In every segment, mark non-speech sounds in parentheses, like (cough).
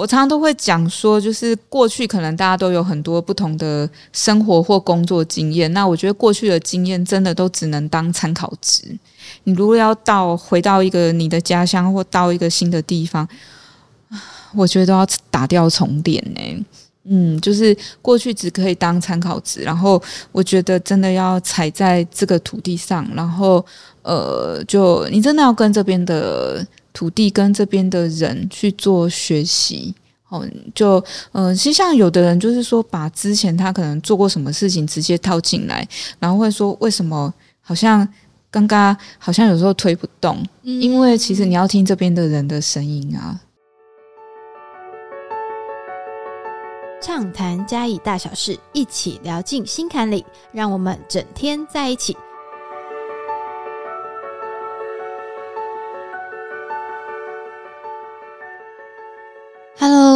我常常都会讲说，就是过去可能大家都有很多不同的生活或工作经验，那我觉得过去的经验真的都只能当参考值。你如果要到回到一个你的家乡或到一个新的地方，我觉得都要打掉重练呢。嗯，就是过去只可以当参考值，然后我觉得真的要踩在这个土地上，然后呃，就你真的要跟这边的。土地跟这边的人去做学习，哦，就嗯，其实像有的人就是说，把之前他可能做过什么事情直接套进来，然后会说为什么好像刚刚好像有时候推不动，因为其实你要听这边的人的声音啊。畅谈嘉义大小事，一起聊进心坎里，让我们整天在一起。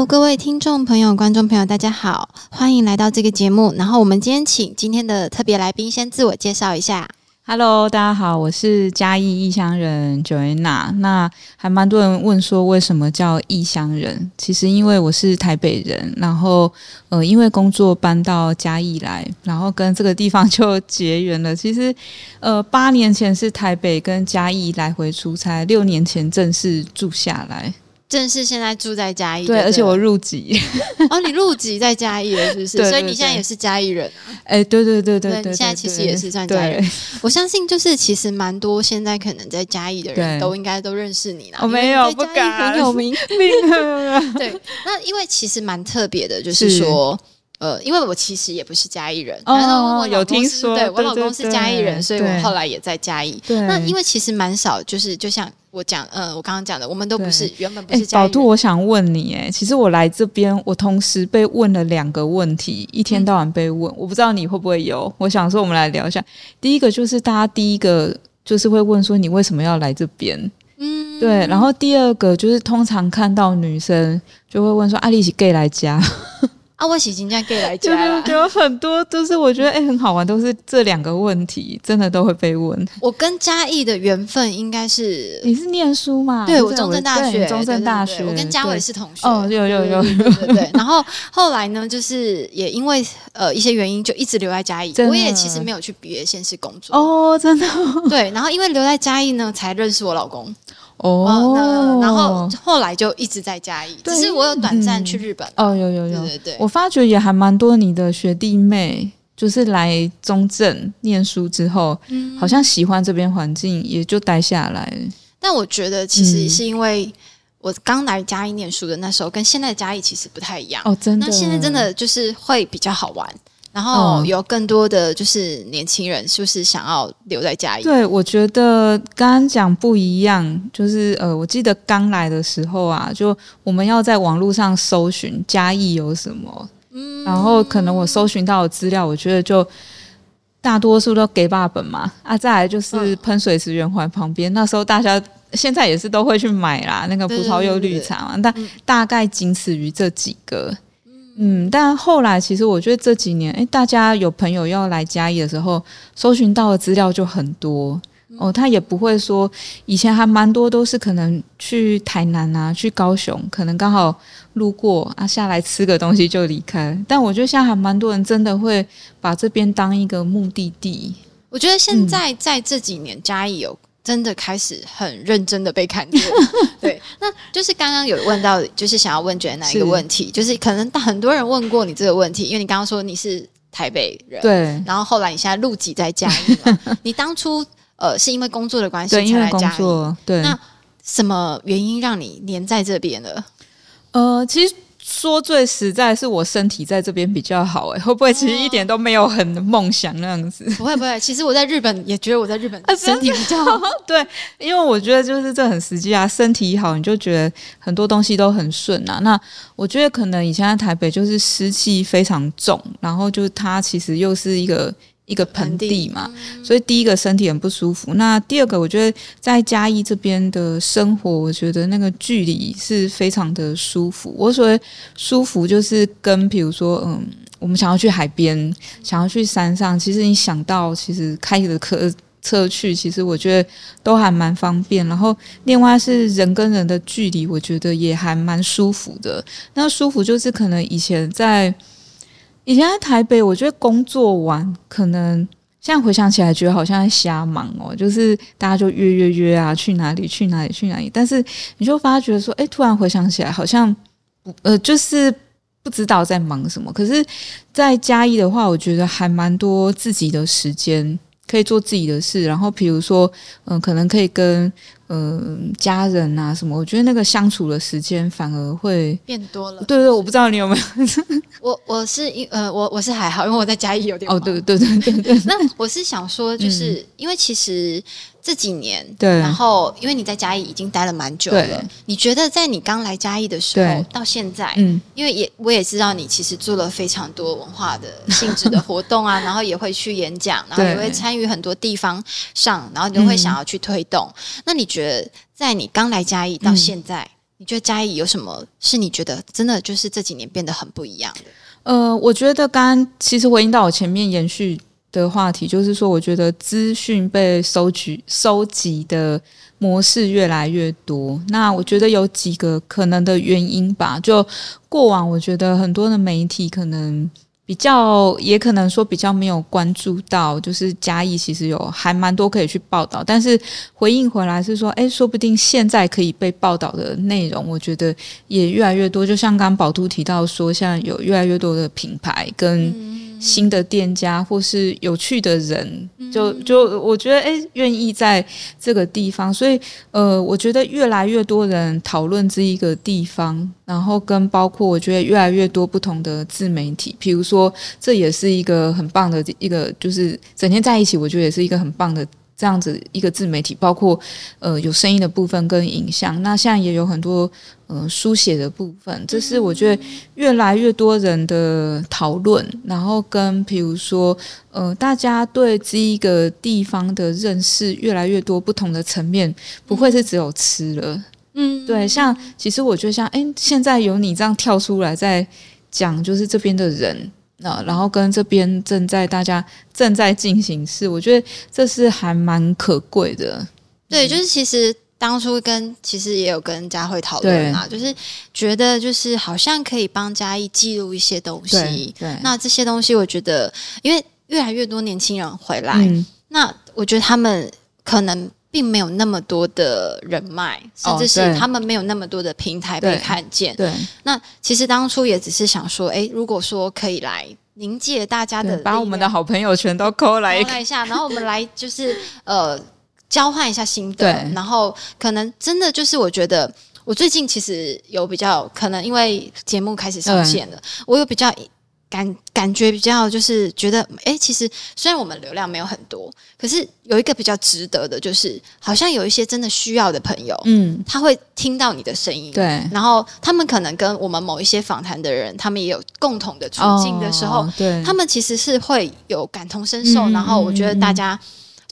各位听众朋友、观众朋友，大家好，欢迎来到这个节目。然后我们今天请今天的特别来宾先自我介绍一下。Hello，大家好，我是嘉义异乡人 Joana。那还蛮多人问说为什么叫异乡人？其实因为我是台北人，然后呃，因为工作搬到嘉义来，然后跟这个地方就结缘了。其实呃，八年前是台北跟嘉义来回出差，六年前正式住下来。正是现在住在嘉义，对，而且我入籍 (laughs) 哦，你入籍在嘉义了，是不是？所以你现在也是嘉义人啊？哎，对对对对对，现在其实也是算嘉义人。我相信，就是其实蛮多现在可能在嘉义的人都应该都认识你了。我没有，不敢，很有名。(laughs) (laughs) 对，那因为其实蛮特别的，就是说，呃，因为我其实也不是嘉义人，哦，有听说，对我老公是嘉义人，所以我后来也在嘉义。那因为其实蛮少，就是就像。我讲，呃，我刚刚讲的，我们都不是原本不是。宝兔，我想问你，哎，其实我来这边，我同时被问了两个问题，一天到晚被问，我不知道你会不会有。我想说，我们来聊一下。第一个就是大家第一个就是会问说，你为什么要来这边？嗯，对。然后第二个就是通常看到女生就会问说，阿丽是 gay 来家。啊，我洗金家 gay 来家，就有很多都是我觉得哎很好玩，都是这两个问题，真的都会被问。我跟嘉义的缘分应该是你是念书吗？对，我中正大学，中正大学，我跟嘉伟是同学。哦，有有有，对对。(laughs) 然后后来呢，就是也因为呃一些原因，就一直留在嘉义。我也其实没有去别县市工作。哦，真的。对，然后因为留在嘉义呢，才认识我老公。哦，然后后来就一直在嘉义，只是我有短暂去日本。哦，有有有，对对对，我发觉也还蛮多你的学弟妹，就是来中正念书之后，好像喜欢这边环境，也就待下来。但我觉得其实是因为我刚来嘉义念书的那时候，跟现在的嘉义其实不太一样。哦，真的，那现在真的就是会比较好玩。然后有更多的就是年轻人，是不是想要留在嘉义。对，我觉得刚刚讲不一样，就是呃，我记得刚来的时候啊，就我们要在网络上搜寻嘉义有什么，嗯，然后可能我搜寻到的资料，我觉得就大多数都给爸本嘛，啊，再来就是喷水池圆环旁边，那时候大家现在也是都会去买啦，那个葡萄柚绿茶嘛，但大概仅此于这几个。嗯，但后来其实我觉得这几年，哎，大家有朋友要来嘉义的时候，搜寻到的资料就很多哦。他也不会说以前还蛮多都是可能去台南啊，去高雄，可能刚好路过啊，下来吃个东西就离开。但我觉得现在还蛮多人真的会把这边当一个目的地。我觉得现在在这几年嘉义有。真的开始很认真的被看见，(laughs) 对，那就是刚刚有问到，就是想要问觉得哪一个问题，就是可能很多人问过你这个问题，因为你刚刚说你是台北人，对，然后后来你现在入籍在嘉义，(laughs) 你当初呃是因为工作的关系才来嘉义，对，那什么原因让你黏在这边的？呃，其实。说最实在，是我身体在这边比较好哎，会不会其实一点都没有很梦想那样子？不会不会，其实我在日本也觉得我在日本身体比较好。(laughs) 对，因为我觉得就是这很实际啊，身体好你就觉得很多东西都很顺啊。那我觉得可能以前在台北就是湿气非常重，然后就是它其实又是一个。一个盆地嘛，所以第一个身体很不舒服。那第二个，我觉得在嘉义这边的生活，我觉得那个距离是非常的舒服。我所谓舒服，就是跟比如说，嗯，我们想要去海边，想要去山上，其实你想到，其实开的车车去，其实我觉得都还蛮方便。然后另外是人跟人的距离，我觉得也还蛮舒服的。那舒服就是可能以前在以前在台北，我觉得工作完可能。现在回想起来，觉得好像在瞎忙哦，就是大家就约约约啊，去哪里去哪里去哪里。但是你就发觉说，哎，突然回想起来，好像不呃，就是不知道在忙什么。可是，在嘉义的话，我觉得还蛮多自己的时间。可以做自己的事，然后比如说，嗯，可能可以跟嗯家人啊什么，我觉得那个相处的时间反而会变多了。对对，我不知道你有没有。(laughs) 我我是因呃我我是还好，因为我在家里有点哦，对对对对对。(laughs) 那我是想说，就是因为其实。这几年，对，然后因为你在嘉义已经待了蛮久了，你觉得在你刚来嘉义的时候到现在，嗯，因为也我也知道你其实做了非常多文化的性质的活动啊，(laughs) 然后也会去演讲，然后也会参与很多地方上，然后你会想要去推动。那你觉得在你刚来嘉义到现在，你觉得嘉义有什么是你觉得真的就是这几年变得很不一样的？呃，我觉得刚刚其实回应到我前面延续。的话题就是说，我觉得资讯被收集、收集的模式越来越多。那我觉得有几个可能的原因吧。就过往，我觉得很多的媒体可能比较，也可能说比较没有关注到，就是嘉义其实有还蛮多可以去报道。但是回应回来是说，哎，说不定现在可以被报道的内容，我觉得也越来越多。就像刚宝都提到说，现在有越来越多的品牌跟。新的店家或是有趣的人，就就我觉得哎，愿意在这个地方，所以呃，我觉得越来越多人讨论这一个地方，然后跟包括我觉得越来越多不同的自媒体，比如说这也是一个很棒的一个，就是整天在一起，我觉得也是一个很棒的。这样子一个自媒体，包括呃有声音的部分跟影像，那现在也有很多呃书写的部分，这是我觉得越来越多人的讨论，然后跟比如说呃大家对这一个地方的认识越来越多不同的层面，不会是只有吃了，嗯，对，像其实我觉得像哎现在有你这样跳出来在讲，就是这边的人。那然后跟这边正在大家正在进行事，我觉得这是还蛮可贵的。对，就是其实当初跟其实也有跟佳慧讨论嘛，就是觉得就是好像可以帮嘉义记录一些东西。对，那这些东西我觉得，因为越来越多年轻人回来，那我觉得他们可能。并没有那么多的人脉，甚至是他们没有那么多的平台被看见。对，那其实当初也只是想说，哎，如果说可以来凝结大家的，把我们的好朋友全都扣来。一下，然后我们来就是呃交换一下心得，然后可能真的就是我觉得，我最近其实有比较可能因为节目开始上线了，我有比较。感感觉比较就是觉得，哎，其实虽然我们流量没有很多，可是有一个比较值得的，就是好像有一些真的需要的朋友，嗯，他会听到你的声音，对，然后他们可能跟我们某一些访谈的人，他们也有共同的处境的时候，对，他们其实是会有感同身受，然后我觉得大家。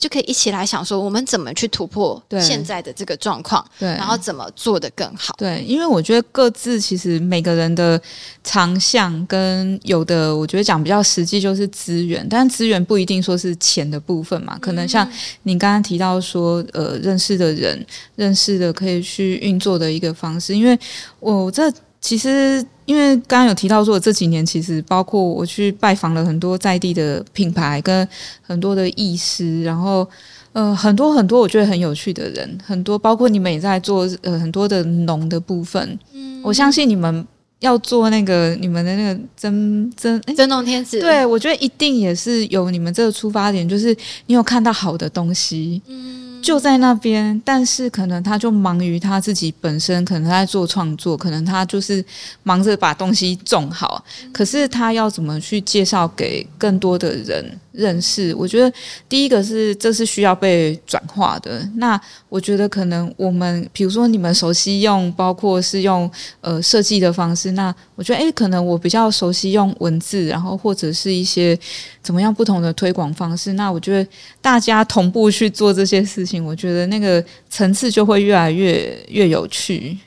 就可以一起来想说，我们怎么去突破现在的这个状况，对，然后怎么做的更好。对，因为我觉得各自其实每个人的长项跟有的，我觉得讲比较实际就是资源，但资源不一定说是钱的部分嘛，可能像你刚刚提到说，呃，认识的人，认识的可以去运作的一个方式，因为我这。其实，因为刚刚有提到说，这几年其实包括我去拜访了很多在地的品牌，跟很多的艺师，然后呃，很多很多我觉得很有趣的人，很多包括你们也在做呃很多的农的部分。嗯，我相信你们要做那个你们的那个真真真农天子，对我觉得一定也是有你们这个出发点，就是你有看到好的东西。嗯。就在那边，但是可能他就忙于他自己本身，可能他在做创作，可能他就是忙着把东西种好。可是他要怎么去介绍给更多的人？认识，我觉得第一个是这是需要被转化的。那我觉得可能我们，比如说你们熟悉用，包括是用呃设计的方式。那我觉得，诶，可能我比较熟悉用文字，然后或者是一些怎么样不同的推广方式。那我觉得大家同步去做这些事情，我觉得那个层次就会越来越越有趣。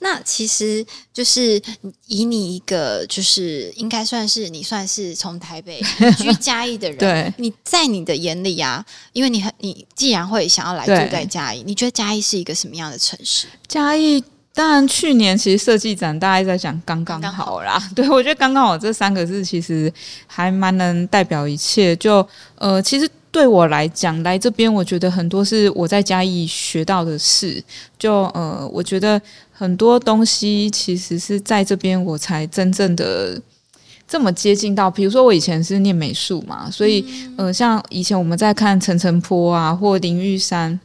那其实就是以你一个，就是应该算是你算是从台北居 (laughs) 嘉义的人，对，你在你的眼里啊，因为你很你既然会想要来住在嘉义，你觉得嘉义是一个什么样的城市？嘉义。当然，去年其实设计展大家在讲刚刚好啦。(laughs) 对我觉得刚刚好这三个字其实还蛮能代表一切。就呃，其实对我来讲，来这边我觉得很多是我在嘉义学到的事。就呃，我觉得很多东西其实是在这边我才真正的这么接近到。比如说我以前是念美术嘛，所以呃，像以前我们在看陈澄波啊，或林玉山。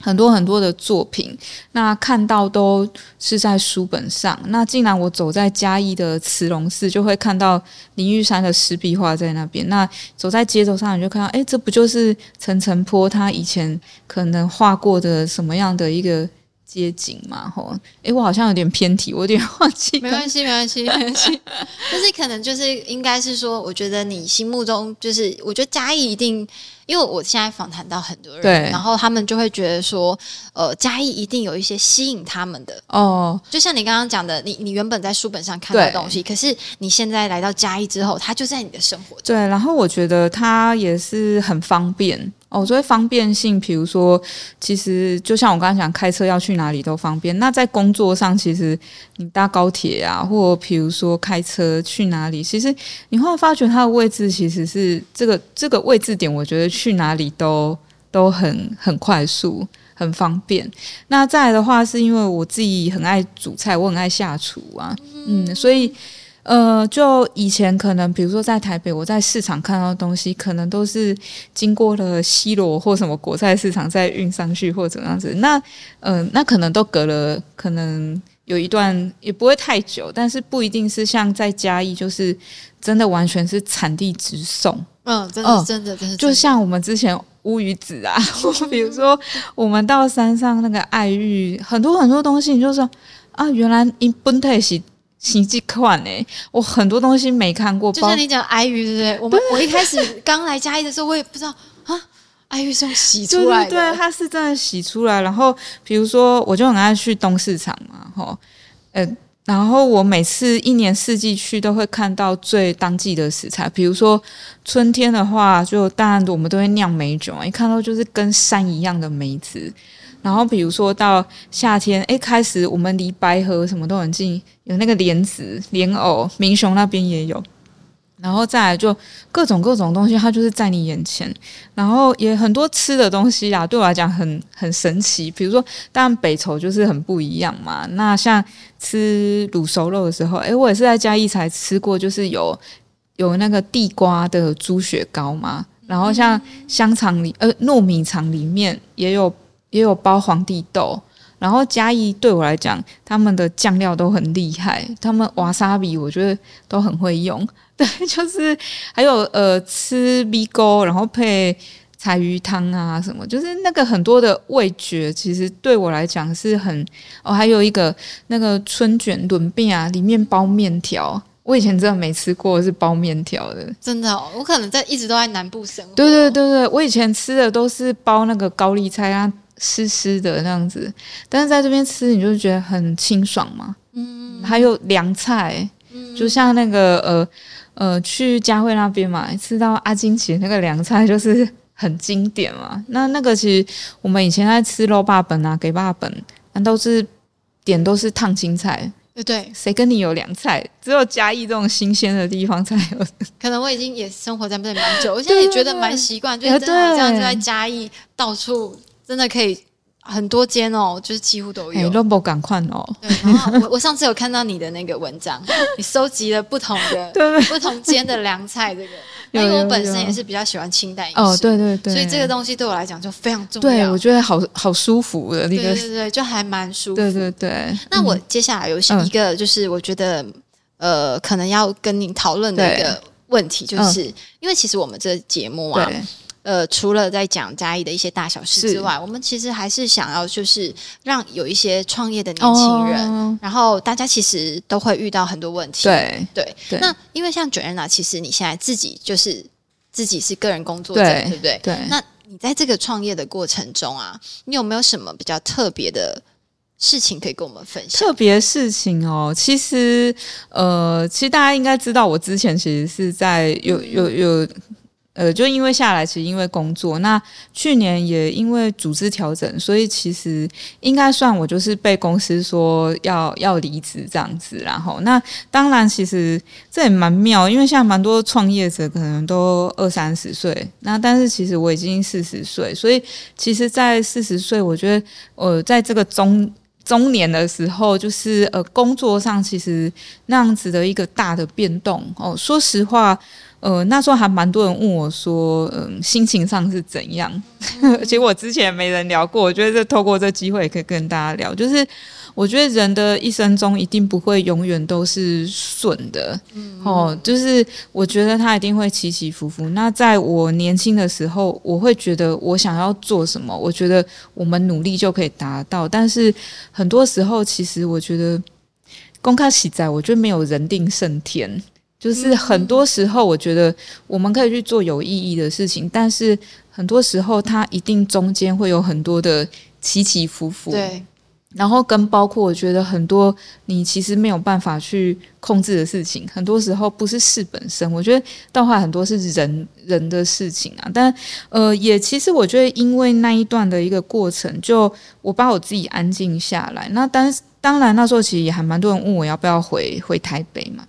很多很多的作品，那看到都是在书本上。那竟然我走在嘉义的慈龙寺，就会看到林玉山的石壁画在那边。那走在街头上，你就看到，哎，这不就是陈澄波他以前可能画过的什么样的一个街景嘛？吼，哎，我好像有点偏题，我有点忘记。没关系，没关系，(laughs) 没关系。但是可能就是应该是说，我觉得你心目中就是，我觉得嘉义一定。因为我现在访谈到很多人，然后他们就会觉得说，呃，嘉义一定有一些吸引他们的哦，就像你刚刚讲的，你你原本在书本上看到东西，可是你现在来到嘉义之后，它就在你的生活中。对，然后我觉得它也是很方便。哦，所以方便性，比如说，其实就像我刚刚讲，开车要去哪里都方便。那在工作上，其实你搭高铁啊，或比如说开车去哪里，其实你会发觉它的位置其实是这个这个位置点，我觉得去哪里都都很很快速、很方便。那再来的话，是因为我自己很爱煮菜，我很爱下厨啊，嗯，所以。呃，就以前可能，比如说在台北，我在市场看到的东西，可能都是经过了西罗或什么国菜市场再运上去，或怎样子。那，嗯，那可能都隔了，可能有一段也不会太久，但是不一定是像在嘉义，就是真的完全是产地直送。嗯，真的，真的，真的，就像我们之前乌鱼子啊，(laughs) 比如说我们到山上那个爱玉，很多很多东西，你就说啊，原来。新机款诶，我很多东西没看过。就像你讲爱玉，对不对？我们我一开始刚来嘉义的时候，我也不知道啊，爱玉是用洗出来的。对，它是真的洗出来。然后，比如说，我就很爱去东市场嘛，吼，呃，然后我每次一年四季去，都会看到最当季的食材。比如说春天的话，就当然我们都会酿梅酒，一看到就是跟山一样的梅子。然后，比如说到夏天，哎，开始我们离白河什么都很近，有那个莲子、莲藕，明雄那边也有。然后再来就各种各种东西，它就是在你眼前。然后也很多吃的东西啊，对我来讲很很神奇。比如说，当然北筹就是很不一样嘛。那像吃卤熟肉的时候，哎，我也是在嘉义才吃过，就是有有那个地瓜的猪血糕嘛。然后像香肠里，呃，糯米肠里面也有。也有包皇帝豆，然后嘉义对我来讲，他们的酱料都很厉害，他们瓦萨比我觉得都很会用。(laughs) 对，就是还有呃吃米糕，然后配柴鱼汤啊什么，就是那个很多的味觉，其实对我来讲是很哦。还有一个那个春卷轮饼啊，里面包面条，我以前真的没吃过是包面条的，真的，我可能在一直都在南部生活。对对对对，我以前吃的都是包那个高丽菜啊。湿湿的那样子，但是在这边吃，你就觉得很清爽嘛。嗯，还有凉菜，就像那个呃呃，去佳慧那边嘛，吃到阿金奇那个凉菜，就是 (laughs) 很经典嘛。那那个其实我们以前在吃肉霸本啊，给霸本，那都是点都是烫青菜。对对，谁跟你有凉菜？只有嘉义这种新鲜的地方才有。(laughs) 可能我已经也生活在那边蛮久，我现在也觉得蛮习惯，就是这样就在嘉义到处。真的可以很多间哦，就是几乎都有。都不赶快哦。对，然后我 (laughs) 我上次有看到你的那个文章，你收集了不同的 (laughs) 不同间的凉菜，这个。(laughs) 因为我本身也是比较喜欢清淡饮食。哦，对对对。所以这个东西对我来讲就非常重要。对，我觉得好好舒服的那个。对对对，就还蛮舒服。对对对。那我接下来有一个，就是我觉得呃，可能要跟您讨论的一个问题，就是因为其实我们这节目啊。呃，除了在讲嘉义的一些大小事之外，我们其实还是想要就是让有一些创业的年轻人，然后大家其实都会遇到很多问题。对对，那因为像 Joanna，其实你现在自己就是自己是个人工作者，对不对？对。那你在这个创业的过程中啊，你有没有什么比较特别的事情可以跟我们分享？特别事情哦，其实呃，其实大家应该知道，我之前其实是在有有有。呃，就因为下来，其实因为工作，那去年也因为组织调整，所以其实应该算我就是被公司说要要离职这样子。然后，那当然其实这也蛮妙，因为现在蛮多创业者可能都二三十岁，那但是其实我已经四十岁，所以其实，在四十岁，我觉得呃，在这个中中年的时候，就是呃，工作上其实那样子的一个大的变动哦，说实话。呃，那时候还蛮多人问我说，嗯，心情上是怎样？(laughs) 其实我之前没人聊过，我觉得这透过这机会可以跟大家聊。就是我觉得人的一生中一定不会永远都是顺的，哦，就是我觉得他一定会起起伏伏。那在我年轻的时候，我会觉得我想要做什么，我觉得我们努力就可以达到。但是很多时候，其实我觉得公开喜在，我觉得没有人定胜天。就是很多时候，我觉得我们可以去做有意义的事情，但是很多时候它一定中间会有很多的起起伏伏。对，然后跟包括我觉得很多你其实没有办法去控制的事情，很多时候不是事本身，我觉得倒话很多是人人的事情啊。但呃，也其实我觉得因为那一段的一个过程，就我把我自己安静下来。那当当然那时候其实也还蛮多人问我要不要回回台北嘛。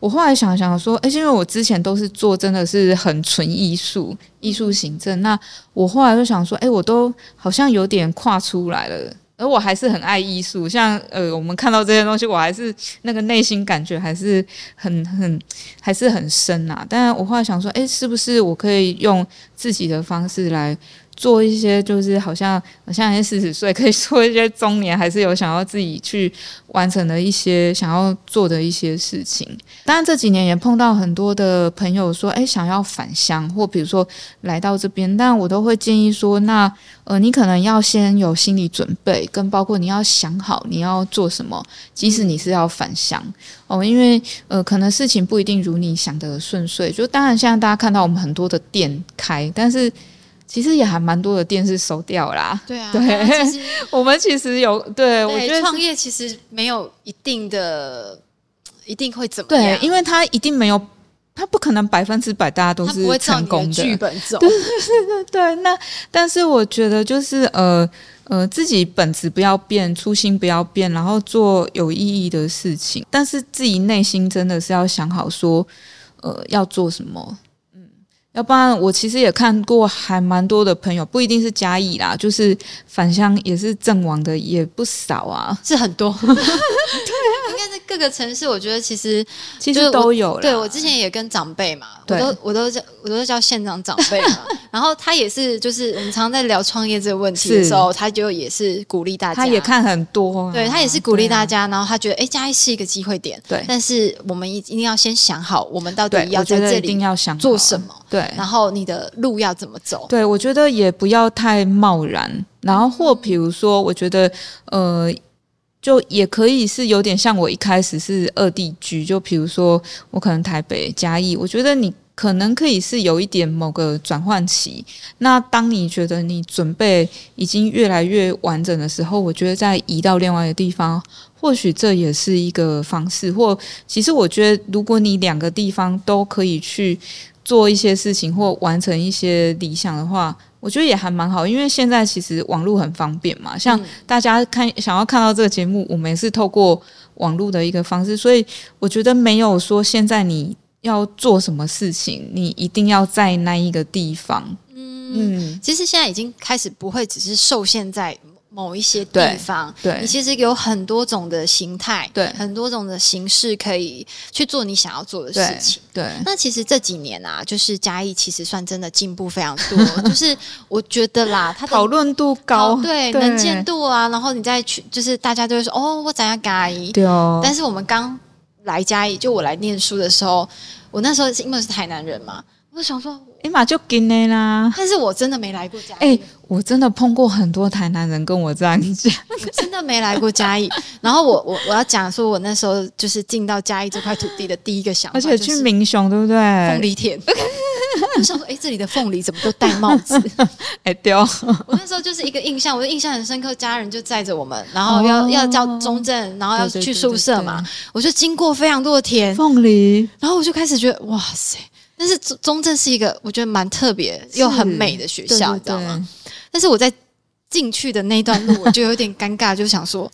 我后来想想说，哎，因为我之前都是做真的是很纯艺术、艺术行政，那我后来就想说，哎，我都好像有点跨出来了，而我还是很爱艺术，像呃，我们看到这些东西，我还是那个内心感觉还是很很还是很深呐。但我后来想说，哎，是不是我可以用自己的方式来。做一些就是好像好像四十岁可以做一些中年，还是有想要自己去完成的一些想要做的一些事情。当然这几年也碰到很多的朋友说，哎，想要返乡或比如说来到这边，但我都会建议说，那呃，你可能要先有心理准备，跟包括你要想好你要做什么，即使你是要返乡哦，因为呃，可能事情不一定如你想的顺遂。就当然现在大家看到我们很多的店开，但是。其实也还蛮多的店是收掉啦。对啊，对，(laughs) 我们其实有对，我觉得创业其实没有一定的一定会怎么对，因为他一定没有，他不可能百分之百大家都是成功的剧本走。对对对 (laughs) 对，那但是我觉得就是呃呃，自己本质不要变，初心不要变，然后做有意义的事情，但是自己内心真的是要想好说，呃，要做什么。要不然，我其实也看过，还蛮多的朋友，不一定是嘉义啦，就是返乡也是阵亡的也不少啊，是很多。(laughs) 对，应该是各个城市，我觉得其实其实都有。对我之前也跟长辈嘛，我都我都叫我都叫县长长辈嘛，(laughs) 然后他也是，就是我们常常在聊创业这个问题的时候，他就也是鼓励大家，他也看很多，对他也是鼓励大家，然后他觉得哎，嘉义是一个机会点，对，但是我们一一定要先想好，我们到底要在这里一定要想做什么，对。然后你的路要怎么走？对，我觉得也不要太贸然。然后或比如说，我觉得呃，就也可以是有点像我一开始是二地居，就比如说我可能台北嘉义，我觉得你可能可以是有一点某个转换期。那当你觉得你准备已经越来越完整的时候，我觉得再移到另外一个地方。或许这也是一个方式，或其实我觉得，如果你两个地方都可以去做一些事情或完成一些理想的话，我觉得也还蛮好。因为现在其实网络很方便嘛，像大家看想要看到这个节目，我们也是透过网络的一个方式，所以我觉得没有说现在你要做什么事情，你一定要在那一个地方。嗯，其实现在已经开始不会只是受限在。某一些地方，对你其实有很多种的形态，对很多种的形式可以去做你想要做的事情。对，那其实这几年啊，就是嘉义其实算真的进步非常多，(laughs) 就是我觉得啦，它讨论度高，对能见度啊，然后你再去，就是大家都会说哦，我怎样嘉义？对哦。但是我们刚来嘉义，就我来念书的时候，我那时候是因为是台南人嘛，我就想说。哎嘛就给你啦！但是我真的没来过嘉义。哎，我真的碰过很多台南人跟我这样讲，真的没来过嘉义。(laughs) 然后我我我要讲说，我那时候就是进到嘉义这块土地的第一个想法，而且去民雄对不对？凤梨田。(laughs) 我想说，哎，这里的凤梨怎么都戴帽子？(laughs) 哎，对，我那时候就是一个印象，我的印象很深刻。家人就载着我们，然后要要叫中正，然后要去宿舍嘛。我就经过非常多的田凤梨，然后我就开始觉得，哇塞！但是中中正是一个我觉得蛮特别又很美的学校，你知道吗？但是我在进去的那段路，(laughs) 我就有点尴尬，就想说，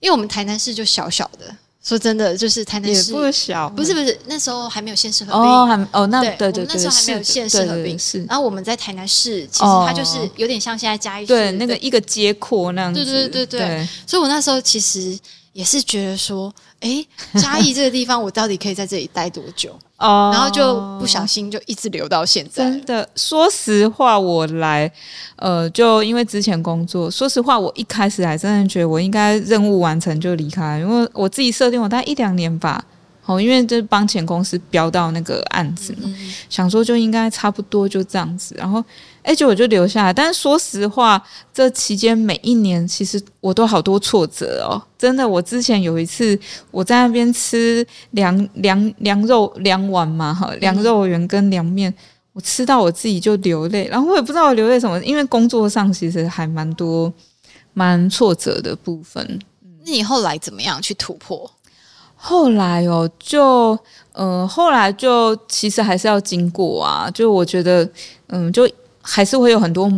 因为我们台南市就小小的。说真的，就是台南市不小，不是不是，那时候还没有县市合并哦，还哦那对对对，那时候还没有县市合并，是。然后我们在台南市，其实它就是有点像现在嘉义市，对那个一个街廓那样子，对对对对。所以我那时候其实也是觉得说。哎，(laughs) 嘉义这个地方，我到底可以在这里待多久？哦，然后就不小心就一直留到现在。真的，说实话，我来，呃，就因为之前工作，说实话，我一开始还真的觉得我应该任务完成就离开，因为我自己设定我大概一两年吧。哦，因为这帮前公司标到那个案子嘛，想说就应该差不多就这样子，然后哎，就我就留下来。但是说实话，这期间每一年其实我都好多挫折哦，真的。我之前有一次我在那边吃凉凉凉肉凉碗嘛，哈，凉肉圆跟凉面，我吃到我自己就流泪，然后我也不知道流泪什么，因为工作上其实还蛮多蛮挫折的部分。那你后来怎么样去突破？后来哦，就呃，后来就其实还是要经过啊。就我觉得，嗯，就还是会有很多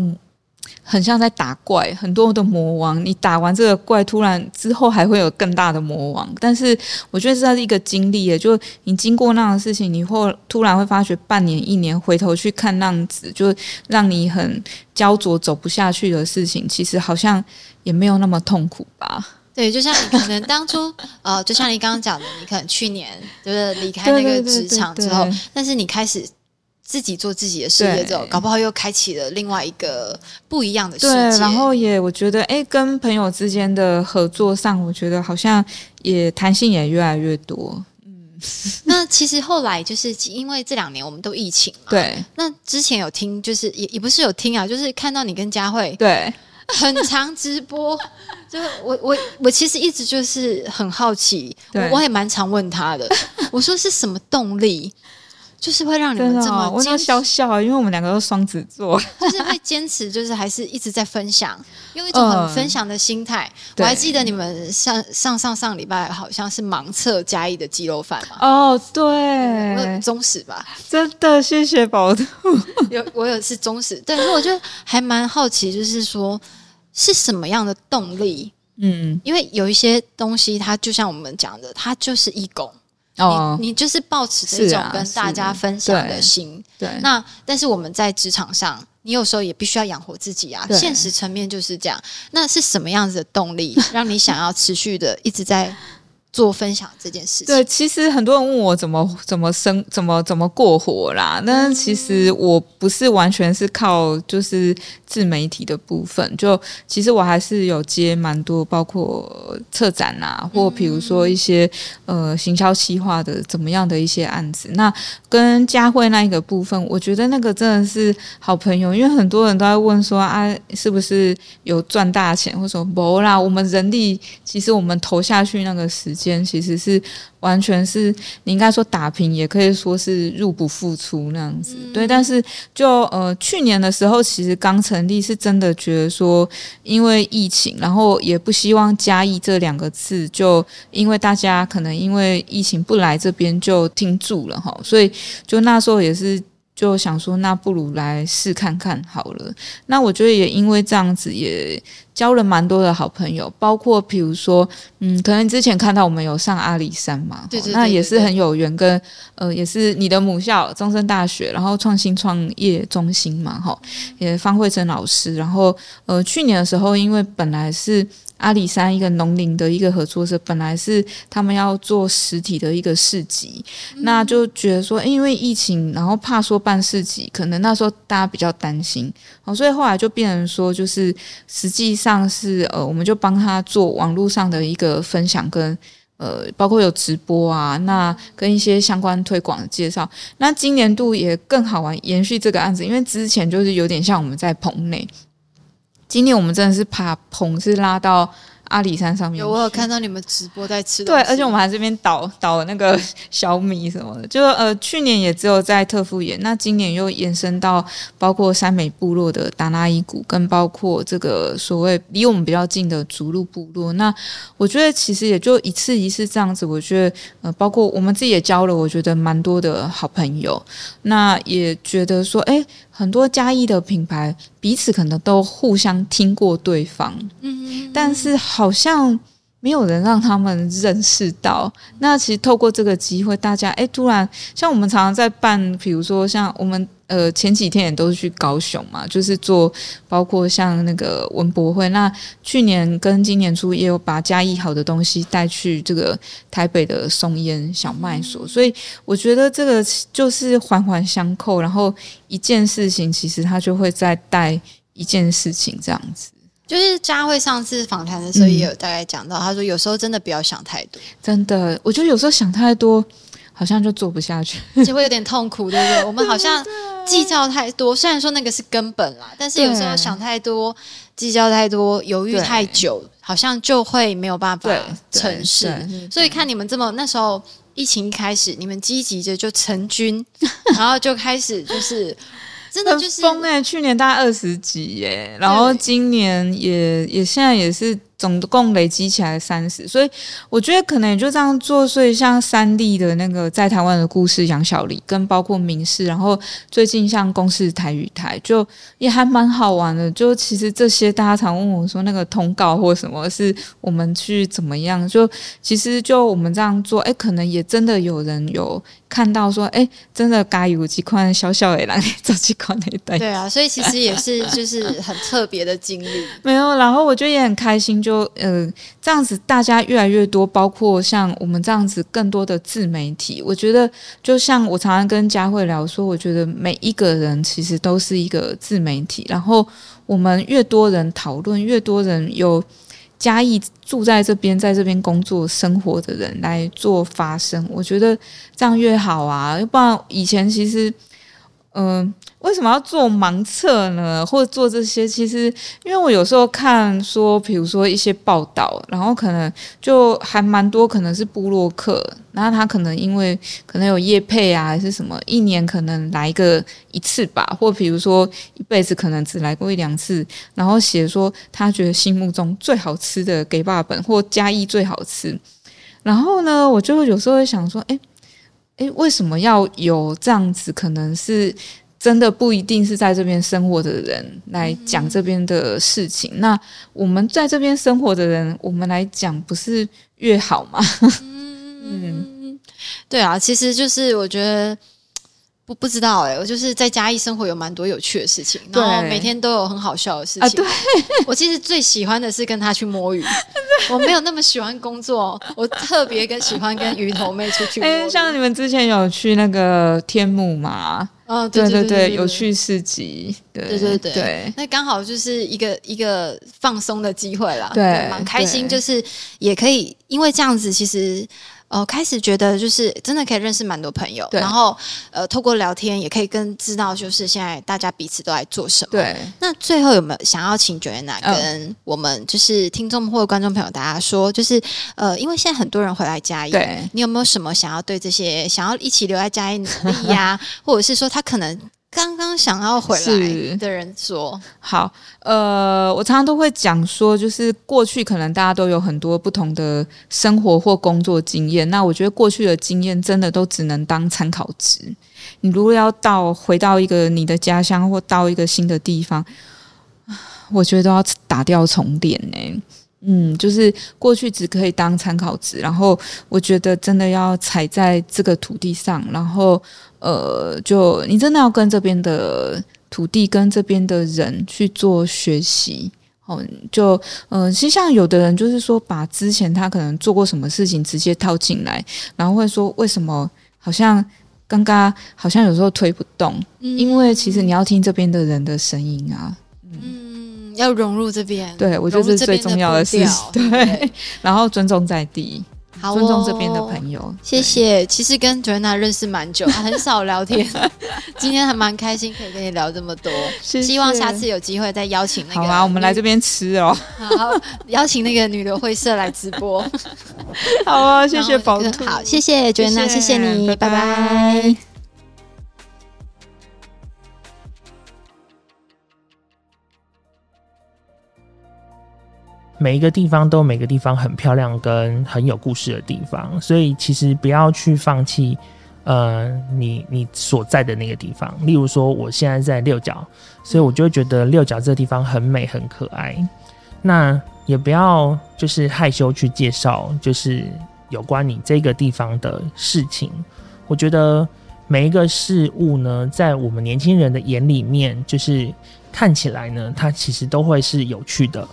很像在打怪，很多的魔王。你打完这个怪，突然之后还会有更大的魔王。但是我觉得这是一个经历，也就你经过那样的事情，你会突然会发觉，半年、一年回头去看那样子，就让你很焦灼、走不下去的事情，其实好像也没有那么痛苦吧。对，就像你可能当初，(laughs) 呃，就像你刚刚讲的，你可能去年就是离开那个职场之后，但是你开始自己做自己的事业之后，搞不好又开启了另外一个不一样的世界。然后也我觉得，哎，跟朋友之间的合作上，我觉得好像也弹性也越来越多。嗯，那其实后来就是因为这两年我们都疫情嘛，对。那之前有听，就是也也不是有听啊，就是看到你跟佳慧对。很长直播，(laughs) 就我我我其实一直就是很好奇，我也蛮常问他的，我说是什么动力，就是会让你们这么坚笑笑，因为我们两个都双子座，就是会坚持，就是还是一直在分享，(laughs) 用一种很分享的心态。我还记得你们上上上上礼拜好像是盲测嘉义的鸡肉饭嘛？哦，对，忠实吧？真的，谢谢宝兔，(laughs) 有我有是忠实，对，所以我觉得还蛮好奇，就是说。是什么样的动力？嗯，因为有一些东西，它就像我们讲的，它就是义工哦，你就是保持这种跟大家分享的心。对，那但是我们在职场上，你有时候也必须要养活自己啊。现实层面就是这样。那是什么样子的动力，让你想要持续的一直在？做分享这件事情，对，其实很多人问我怎么怎么生怎么怎么过活啦。那其实我不是完全是靠就是自媒体的部分，就其实我还是有接蛮多，包括策展啊，或比如说一些呃行销企划的怎么样的一些案子。那跟佳慧那一个部分，我觉得那个真的是好朋友，因为很多人都在问说啊，是不是有赚大钱，或者说不啦，我们人力其实我们投下去那个时。间其实是完全是你应该说打平，也可以说是入不敷出那样子。对，但是就呃去年的时候，其实刚成立，是真的觉得说，因为疫情，然后也不希望嘉义这两个字，就因为大家可能因为疫情不来这边就停住了哈，所以就那时候也是。就想说，那不如来试看看好了。那我觉得也因为这样子，也交了蛮多的好朋友，包括比如说，嗯，可能之前看到我们有上阿里山嘛，对对，那也是很有缘，跟呃，也是你的母校中山大学，然后创新创业中心嘛，哈，也方慧珍老师，然后呃，去年的时候，因为本来是。阿里山一个农林的一个合作社，本来是他们要做实体的一个市集，那就觉得说，因为疫情，然后怕说办市集，可能那时候大家比较担心，哦，所以后来就变成说，就是实际上是呃，我们就帮他做网络上的一个分享，跟呃，包括有直播啊，那跟一些相关推广的介绍。那今年度也更好玩，延续这个案子，因为之前就是有点像我们在棚内。今年我们真的是把棚是拉到阿里山上面。有，我有看到你们直播在吃。对，而且我们还这边导导 (laughs) 那个小米什么的，就呃，去年也只有在特富演，那今年又延伸到包括山美部落的达拉伊谷，跟包括这个所谓离我们比较近的竹鹿部落。那我觉得其实也就一次一次这样子，我觉得呃，包括我们自己也交了，我觉得蛮多的好朋友。那也觉得说，哎。很多嘉义的品牌彼此可能都互相听过对方，嗯，但是好像没有人让他们认识到。那其实透过这个机会，大家哎，突然像我们常常在办，比如说像我们。呃，前几天也都是去高雄嘛，就是做包括像那个文博会。那去年跟今年初也有把嘉义好的东西带去这个台北的松烟小麦所，所以我觉得这个就是环环相扣，然后一件事情其实它就会再带一件事情这样子。就是佳慧上次访谈的时候也有大概讲到，他说有时候真的不要想太多，真的，我觉得有时候想太多。好像就做不下去，而且会有点痛苦，对不对？我们好像计较太多，(laughs) 虽然说那个是根本啦，但是有时候想太多、计较太多、犹豫太久，好像就会没有办法成事。所以看你们这么那时候疫情一开始，你们积极着就成军，(laughs) 然后就开始就是真的就是疯哎！去年大概二十几耶，然后今年也也现在也是。总共累积起来三十，所以我觉得可能也就这样做。所以像三立的那个在台湾的故事，杨小丽跟包括明视，然后最近像公视台语台，就也还蛮好玩的。就其实这些大家常问我说，那个通告或什么是我们去怎么样？就其实就我们这样做，哎，可能也真的有人有看到说，哎，真的该有几款小小的来做几款那代。对啊，所以其实也是就是很特别的经历。没有，然后我觉得也很开心就。就呃这样子，大家越来越多，包括像我们这样子更多的自媒体，我觉得就像我常常跟佳慧聊说，我觉得每一个人其实都是一个自媒体，然后我们越多人讨论，越多人有嘉义住在这边，在这边工作生活的人来做发声，我觉得这样越好啊，要不然以前其实嗯。为什么要做盲测呢？或者做这些？其实，因为我有时候看说，比如说一些报道，然后可能就还蛮多，可能是布洛克，然后他可能因为可能有业配啊，还是什么，一年可能来个一次吧，或比如说一辈子可能只来过一两次，然后写说他觉得心目中最好吃的给爸本或嘉义最好吃，然后呢，我就有时候会想说，哎哎，为什么要有这样子？可能是。真的不一定是在这边生活的人来讲这边的事情。那我们在这边生活的人，我们来讲不是越好吗？(laughs) 嗯，对啊，其实就是我觉得不不知道哎，我就是在嘉义生活有蛮多有趣的事情，然后每天都有很好笑的事情。对，(laughs) 我其实最喜欢的是跟他去摸鱼，(laughs) 我没有那么喜欢工作，我特别跟喜欢跟鱼头妹出去。哎，像你们之前有去那个天幕吗？哦，对对对，有趣市集，对对对对，那刚好就是一个一个放松的机会啦，对，蛮开心，就是也可以，因为这样子其实。哦，开始觉得就是真的可以认识蛮多朋友，然后呃，透过聊天也可以跟知道，就是现在大家彼此都在做什么。对，那最后有没有想要请 Joanna 跟我们就是听众或者观众朋友大家说，就是呃，因为现在很多人回来嘉义，你有没有什么想要对这些想要一起留在嘉义努力呀，(laughs) 或者是说他可能？刚刚想要回来的人说：“好，呃，我常常都会讲说，就是过去可能大家都有很多不同的生活或工作经验。那我觉得过去的经验真的都只能当参考值。你如果要到回到一个你的家乡或到一个新的地方，我觉得都要打掉重练呢。嗯，就是过去只可以当参考值，然后我觉得真的要踩在这个土地上，然后。”呃，就你真的要跟这边的土地、跟这边的人去做学习，哦，就嗯，其实像有的人就是说，把之前他可能做过什么事情直接套进来，然后会说为什么好像刚刚好像有时候推不动，因为其实你要听这边的人的声音啊，嗯，要融入这边，对我觉得是最重要的事，(laughs) 对，然后尊重在地。好尊重这边的朋友。谢谢。其实跟 Joanna 认识蛮久，很少聊天，(laughs) 今天还蛮开心可以跟你聊这么多。希望下次有机会再邀请那个。好啊，我们来这边吃哦。好，邀请那个女流会社来直播。(laughs) 好啊，谢谢宝兔。好，谢谢 Joanna，谢谢你，拜拜。每一个地方都每个地方很漂亮跟很有故事的地方，所以其实不要去放弃，呃，你你所在的那个地方。例如说，我现在在六角，所以我就会觉得六角这个地方很美很可爱。那也不要就是害羞去介绍，就是有关你这个地方的事情。我觉得每一个事物呢，在我们年轻人的眼里面，就是看起来呢，它其实都会是有趣的。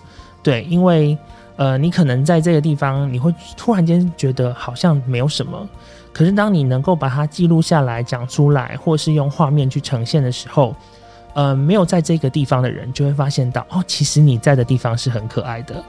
对，因为呃，你可能在这个地方，你会突然间觉得好像没有什么，可是当你能够把它记录下来、讲出来，或是用画面去呈现的时候，呃，没有在这个地方的人就会发现到，哦，其实你在的地方是很可爱的。